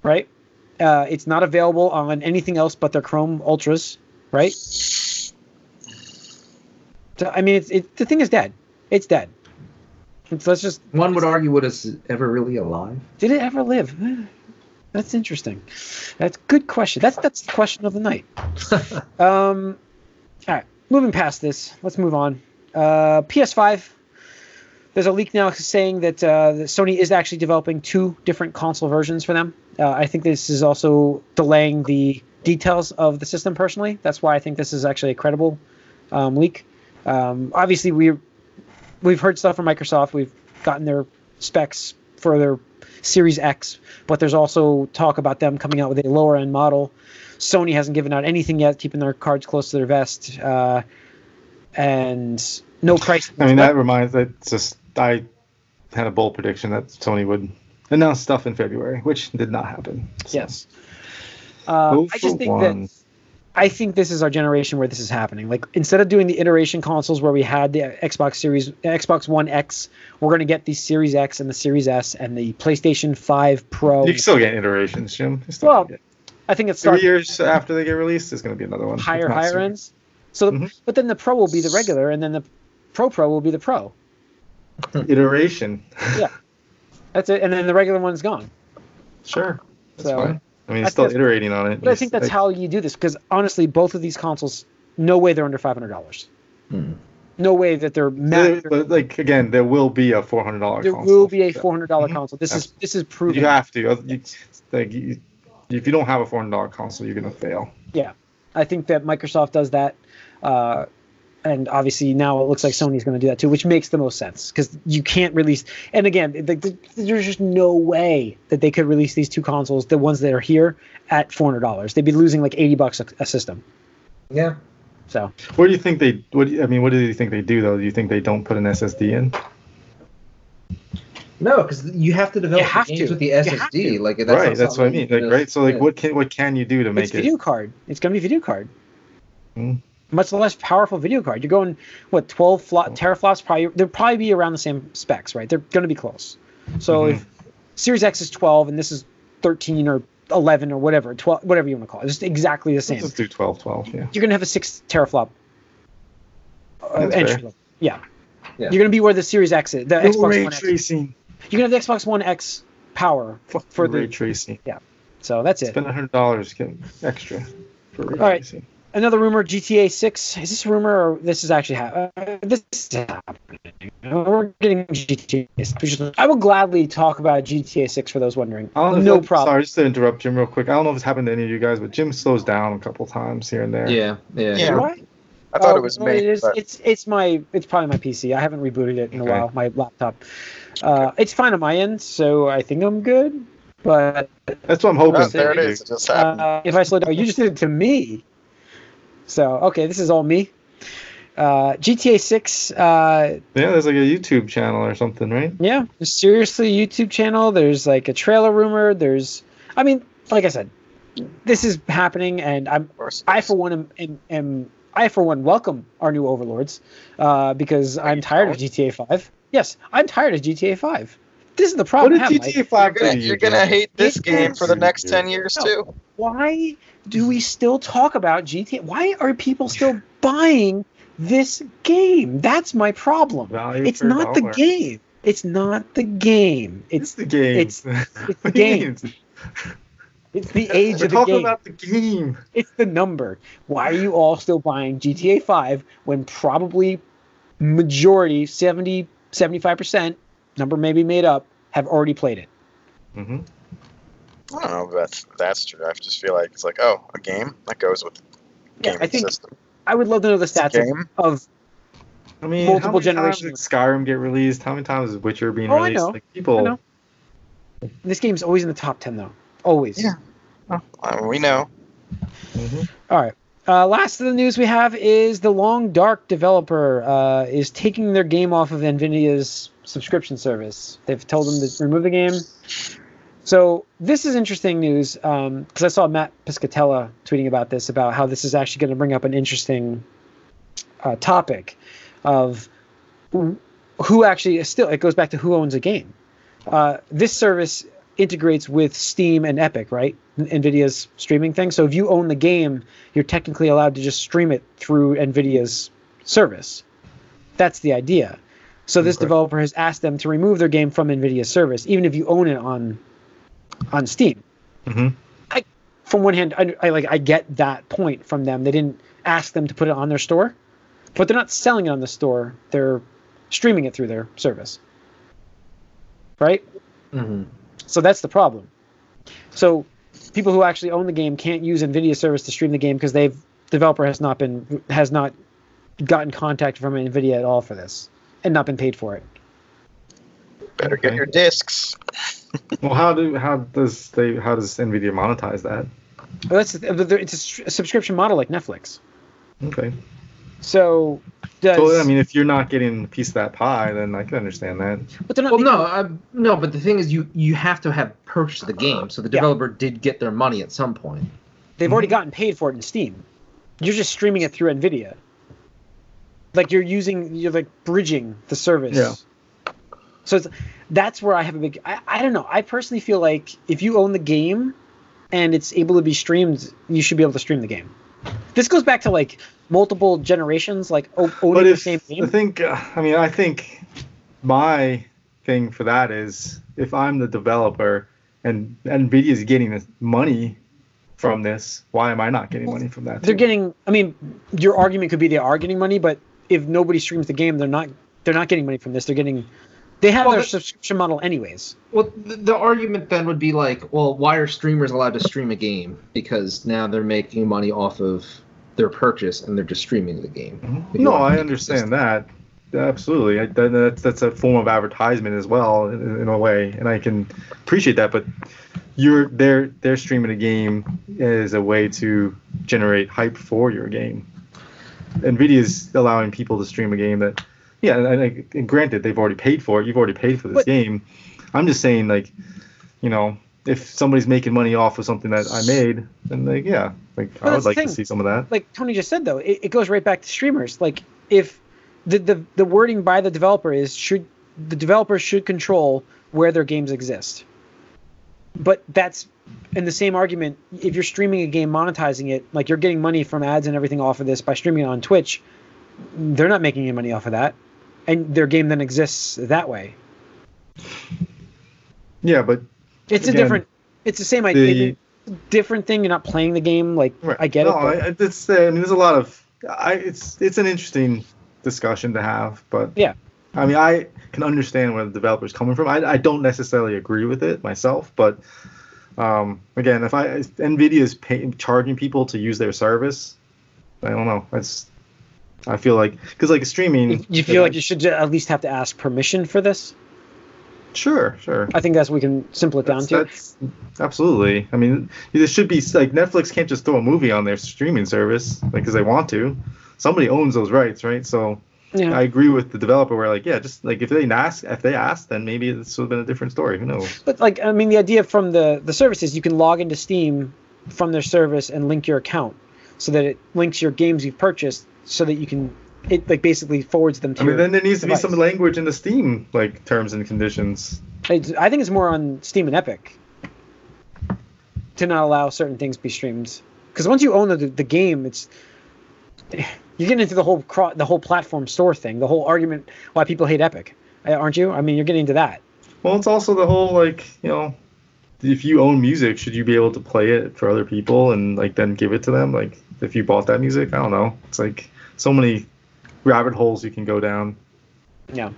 right? Uh, it's not available on anything else but their Chrome Ultras, right? So, I mean, it's it, the thing is dead. It's dead. It's, let's just One would argue, what is it ever really alive? did it ever live? That's interesting. That's a good question. That's that's the question of the night. Um, all right, moving past this, let's move on. Uh, PS5. There's a leak now saying that uh, that Sony is actually developing two different console versions for them. Uh, I think this is also delaying the details of the system. Personally, that's why I think this is actually a credible um, leak. Um, obviously, we we've heard stuff from Microsoft. We've gotten their specs for their Series X, but there's also talk about them coming out with a lower end model. Sony hasn't given out anything yet, keeping their cards close to their vest, uh, and no price. I mean, that reminds. That's just I had a bold prediction that Sony would announce stuff in February, which did not happen. So, Yes. Uh, I just think one. that I think this is our generation where this is happening. Like instead of doing the iteration consoles where we had the Xbox Series, Xbox One X, we're going to get the Series X and the Series S and the PlayStation 5 Pro. You can still get iterations, Jim. Still Well, I think it's three starting years after they get released, there's going to be another one. higher higher sooner. ends. So, the, Mhm. but then the Pro will be the regular, and then the Pro Pro will be the Pro. Iteration. Yeah, that's it, and then the regular one's gone. Sure. That's So, fine. I mean, it's still iterating on it. But I think that's like- how you do this because honestly, both of these consoles, no way they're under five hundred dollars. Hmm. No way that they're like again, there will be a four hundred dollar. There will be a four hundred dollar Mhm. console. This is this is proven. You have to. You, like, you, if you don't have a four hundred dollar console, you're gonna fail. Yeah, I think that Microsoft does that, uh, and obviously now it looks like Sony's going to do that too, which makes the most sense because you can't release. And again, the, the, there's just no way that they could release these two consoles, the ones that are here, at four hundred dollars. They'd be losing like eighty bucks a, a system. Yeah. So What do you think they? What do you- I mean, what do you think they do though? Do you think they don't put an SSD in? No, because you have to develop have games to. with the You SSD. Like that's right. That's what I mean. Like right. So like, yeah. what can what can you do to make it's it? video card. It's going to be video card. mm. Much less powerful video card. You're going what 12 flo- teraflops? Probably they'll probably be around the same specs, right? They're going to be close. So mm-hmm. if Series X is 12 and this is 13 or 11 or whatever, 12, whatever you want to call it, it's exactly the same. Let's do 12, 12. Yeah. You're going to have a six teraflop uh, entry. Yeah. yeah. You're going to be where the Series X is. The Xbox ray One tracing. X. You're going to have the Xbox One X power for, for the ray tracing. Yeah. So that's it. Spend hundred dollars, get extra for ray All right. tracing. Another rumor: GTA 6. Is this a rumor or this is actually happening? Uh, this is happening. We're getting GTA 6. I will gladly talk about GTA 6 for those wondering. No problem. Sorry, just to interrupt Jim real quick. I don't know if it's happened to any of you guys, but Jim slows down a couple times here and there. Yeah, yeah. yeah. Why? I thought oh, it was me. It is, but... It's it's my it's probably my PC. I haven't rebooted it in okay. a while. My laptop. Uh, it's fine on my end, so I think I'm good. But that's what I'm hoping. Oh, there it is. It just happened. Uh, if I slow down, you just did it to me. So okay, this is all me. Uh, GTA 6. Uh, yeah, there's like a YouTube channel or something, right? Yeah, seriously, YouTube channel. There's like a trailer rumor. There's, I mean, like I said, this is happening, and I'm, I for one am, am, am I for one welcome our new overlords, uh, because I'm tired of GTA 5. Yes, I'm tired of GTA 5. This is the problem. What did GTA 5 You're gonna, you're gonna hate this game for the next 10 years too. Why do we still talk about GTA? Why are people still buying this game? That's my problem. Value it's not dollar. the game. It's not the game. It's, it's the game. It's, it's the game. It's the age We're of the game. about the game. It's the number. Why are you all still buying GTA 5 when probably majority, 70, 75%, number may be made up, have already played it? Mm-hmm. I don't know if that's that's true. I just feel like it's like, oh, a game that goes with the yeah, I think system. I would love to know the stats of, of I mean, multiple generations. Skyrim get released? How many times is Witcher being oh, released? I know. Like people. I know. This game's always in the top ten though. Always. Yeah. Oh, we know. Mm-hmm. All right. Uh, last of the news we have is the Long Dark developer uh, is taking their game off of Nvidia's subscription service. They've told them to remove the game. So this is interesting news because um, I saw Matt Piscatella tweeting about this about how this is actually going to bring up an interesting uh, topic of who actually still it goes back to who owns a game. Uh, this service integrates with Steam and Epic, right? Nvidia's streaming thing. So if you own the game, you're technically allowed to just stream it through Nvidia's service. That's the idea. So this okay. developer has asked them to remove their game from Nvidia's service, even if you own it on on Steam. Mm-hmm. I, from one hand, I, I like I get that point from them. They didn't ask them to put it on their store, but they're not selling it on the store. They're streaming it through their service, right? Mm-hmm. So that's the problem. So people who actually own the game can't use Nvidia service to stream the game because they've developer has not been has not gotten contact from Nvidia at all for this and not been paid for it. Better okay. get your discs. well, how do how does they how does Nvidia monetize that? Well, that's it's a subscription model like Netflix. Okay. So does. So, I mean, if you're not getting a piece of that pie, then I can understand that. But they're not. Well, no, I, no. But the thing is, you you have to have purchased the game, so the developer yeah. did get their money at some point. They've mm-hmm. already gotten paid for it in Steam. You're just streaming it through Nvidia. Like you're using, you're like bridging the service. Yeah. So that's where I have a big. I, I don't know. I personally feel like if you own the game, and it's able to be streamed, you should be able to stream the game. This goes back to like multiple generations, like owning if, the same game. I think, uh, I mean, I think my thing for that is if I'm the developer and Nvidia is getting this money from this, why am I not getting money from that? They're getting. I mean, your argument could be they are getting money, but if nobody streams the game, they're not. They're not getting money from this. They're getting. They have well, their the, subscription model anyways. Well, the, the, argument then would be like, well, why are streamers allowed to stream a game? Because now they're making money off of their purchase and they're just streaming the game. Mm-hmm. No, I understand that. Absolutely, I, that, that's that's a form of advertisement as well in, in, a way, and I can appreciate that. But you're they're they're streaming a game as a way to generate hype for your game. Nvidia's allowing people to stream a game that, yeah, and, and granted they've already paid for it. You've already paid for this but, game. I'm just saying, like, you know, if somebody's making money off of something that I made, then like yeah, like I would like to see some of that. like Tony just said though, it, it goes right back to streamers. Like if the, the the wording by the developer is should the developer should control where their games exist. But that's in the same argument, if you're streaming a game, monetizing it, like you're getting money from ads and everything off of this by streaming it on Twitch, they're not making any money off of that. And their game then exists that way. Yeah, but It's a different it's the same idea. the It's a different thing. You're not playing the game. Like Right. I get no, it. I, it's I mean, there's a lot of I it's it's an interesting discussion to have, but Yeah. I mean, I can understand where the developer's coming from. I, I don't necessarily agree with it myself, but um, again, if I if Nvidia is pay, charging people to use their service, I don't know. That's I feel like because like streaming, You- feel like you should at least have to ask permission for this? sure, sure. I think that's what we can simple it down to. that's absolutely. I mean, there should be like Netflix can't just throw a movie on their streaming service like because they want to. Somebody owns those rights, right? So Yeah. I agree with the developer. Where like, yeah, just like if they ask, if they asked, then maybe this would have been a different story. Who knows? but like I mean the idea from the the service is you can log into Steam from their service and link your account so that it links your games you've purchased so that you can it like basically forwards them to I mean, then there needs to be some language in the Steam like terms and conditions. It's- I think it's more on Steam and Epic to not allow certain things be streamed. Because once you own the, the game, it's you get into the whole cro- the whole platform store thing, the whole argument why people hate Epic, Uh, aren't you? I mean, you're getting into that. Well, it's also the whole like you know, if you own music, should you be able to play it for other people and like then give it to them? Like if you bought that music, I don't know. It's like so many rabbit holes you can go down. Yeah.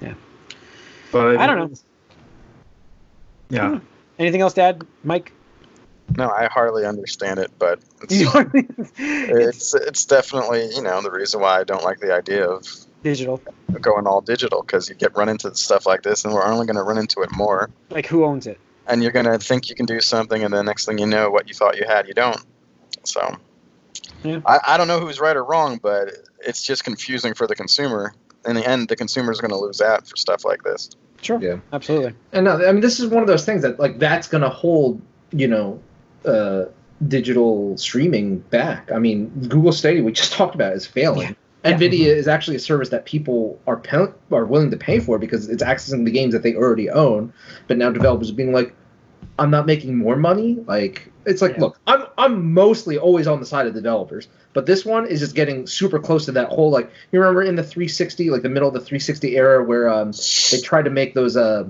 Yeah. But I don't know. Yeah. Anything else Dad? Mike? No, I hardly understand it, but it's, it's it's it's definitely you know the reason why I don't like the idea of digital. going all digital because you get run into stuff like this, and we're only going to run into it more. Like who owns it? And you're going to think you can do something, and the next thing you know, what you thought you had, you don't. So, Yeah. I, I don't know who's right or wrong, but it's just confusing for the consumer. In the end, the consumer is going to lose out for stuff like this. Sure. Yeah. Absolutely. And no, I mean, this is one of those things that like that's gonna hold, you know, uh, digital streaming back. I mean, Google Stadia we just talked about is failing. Yeah. Nvidia is actually a service that people are pay- are willing to pay for because it's accessing the games that they already own. But now developers are being like, I'm not making more money. Like it's like, Yeah. look, I'm I'm mostly always on the side of the developers, but this one is just getting super close to that whole like you remember in the 360, like the middle of the 360 era where um, they tried to make those uh,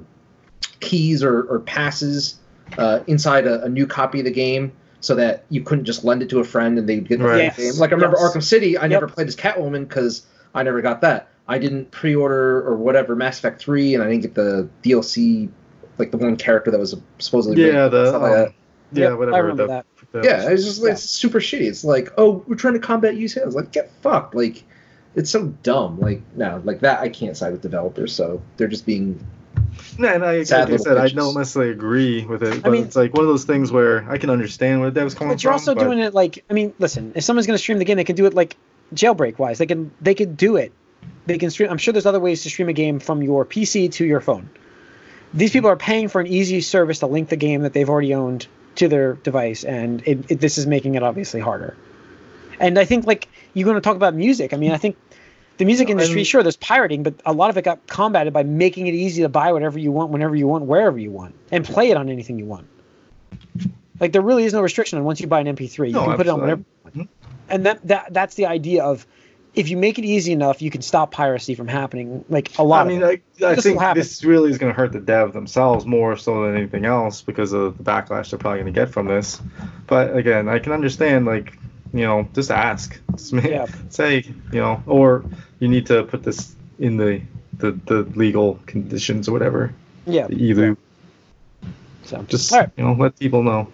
keys or, or passes uh, inside a, a new copy of the game so that you couldn't just lend it to a friend and they'd get the Right. game. Like I remember Yes. Arkham City, I Yep. never played as Catwoman because I never got that. I didn't pre-order or whatever Mass Effect 3, and I didn't get the DLC, like the one character that was supposedly Yeah, rated, the stuff like um, that. yeah, Yep, whatever. I remember the, that. the- Yeah, it's just Yeah. it's super shitty. It's like, oh, we're trying to combat use sales. Like, get fucked. Like, it's so dumb. Like, no, like that. I can't side with developers, so they're just being No, and I, Sad like I little said, I don't necessarily agree with it, but mean- it's like one of those things where I can understand where that was coming But you're from. also but- doing it like I mean, listen, if someone's going to stream the game, they can do it like jailbreak wise. They can they could do it. They can stream. I'm sure there's other ways to stream a game from your PC to your phone. These people are paying for an easy service to link the game that they've already owned to their device, and it, it, this is making it obviously harder. And I think like you're going to talk about music. I mean, I think the music industry, And- sure, there's pirating, but a lot of it got combated by making it easy to buy whatever you want, whenever you want, wherever you want, and play it on anything you want. Like there really is no restriction on once you buy an MP3, you No, can put it on whatever. absolutely. And that that that's the idea of if you make it easy enough, you can stop piracy from happening. Like a lot. I mean, of it. I, I This think this really is going to hurt the dev themselves more so than anything else because of the backlash they're probably going to get from this. But again, I can understand like you know just ask, just ma- Yeah. say you know, or you need to put this in the the, the legal conditions or whatever. yeah. Either. ELU. So Just right, you know, let people know.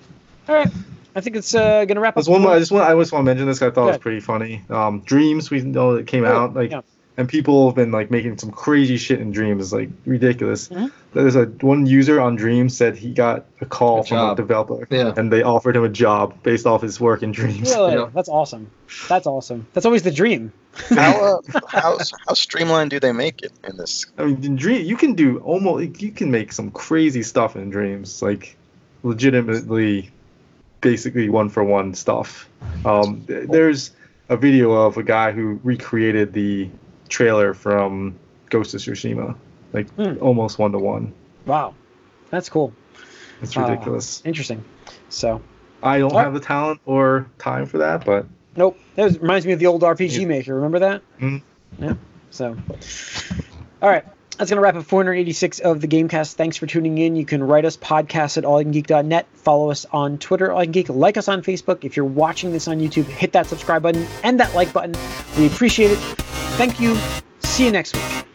all right. I think it's uh, gonna wrap up. There's one more. I just want. I just want to mention this. I thought it was pretty funny. Um, Dreams. We know it came Oh, out like, yeah. And people have been like making some crazy shit in Dreams. It's like ridiculous. There's a one user on Dreams said he got a call A from job. a developer, Yeah. and they offered him a job based off his work in Dreams. Really, Yeah. that's awesome. That's awesome. That's always the dream. How uh, how how streamlined do they make it in this? I mean, in Dream, you can do almost. You can make some crazy stuff in Dreams. Like, legitimately, basically one for one stuff. Um, there's a video of a guy who recreated the trailer from Ghost of Tsushima, like mm. almost one to one. Wow, that's cool. It's ridiculous. Uh, interesting. So I don't have the talent or time for that, but nope. That reminds me of the old RPG yeah. Maker. Remember that? Mm-hmm. Yeah. So, all right. That's going to wrap up 486 of the Gamecast. Thanks for tuning in. You can write us podcast at allycangeek.net. Follow us on Twitter, allycangeek. Like us on Facebook. If you're watching this on YouTube, hit that subscribe button and that like button. We appreciate it. Thank you. See you next week.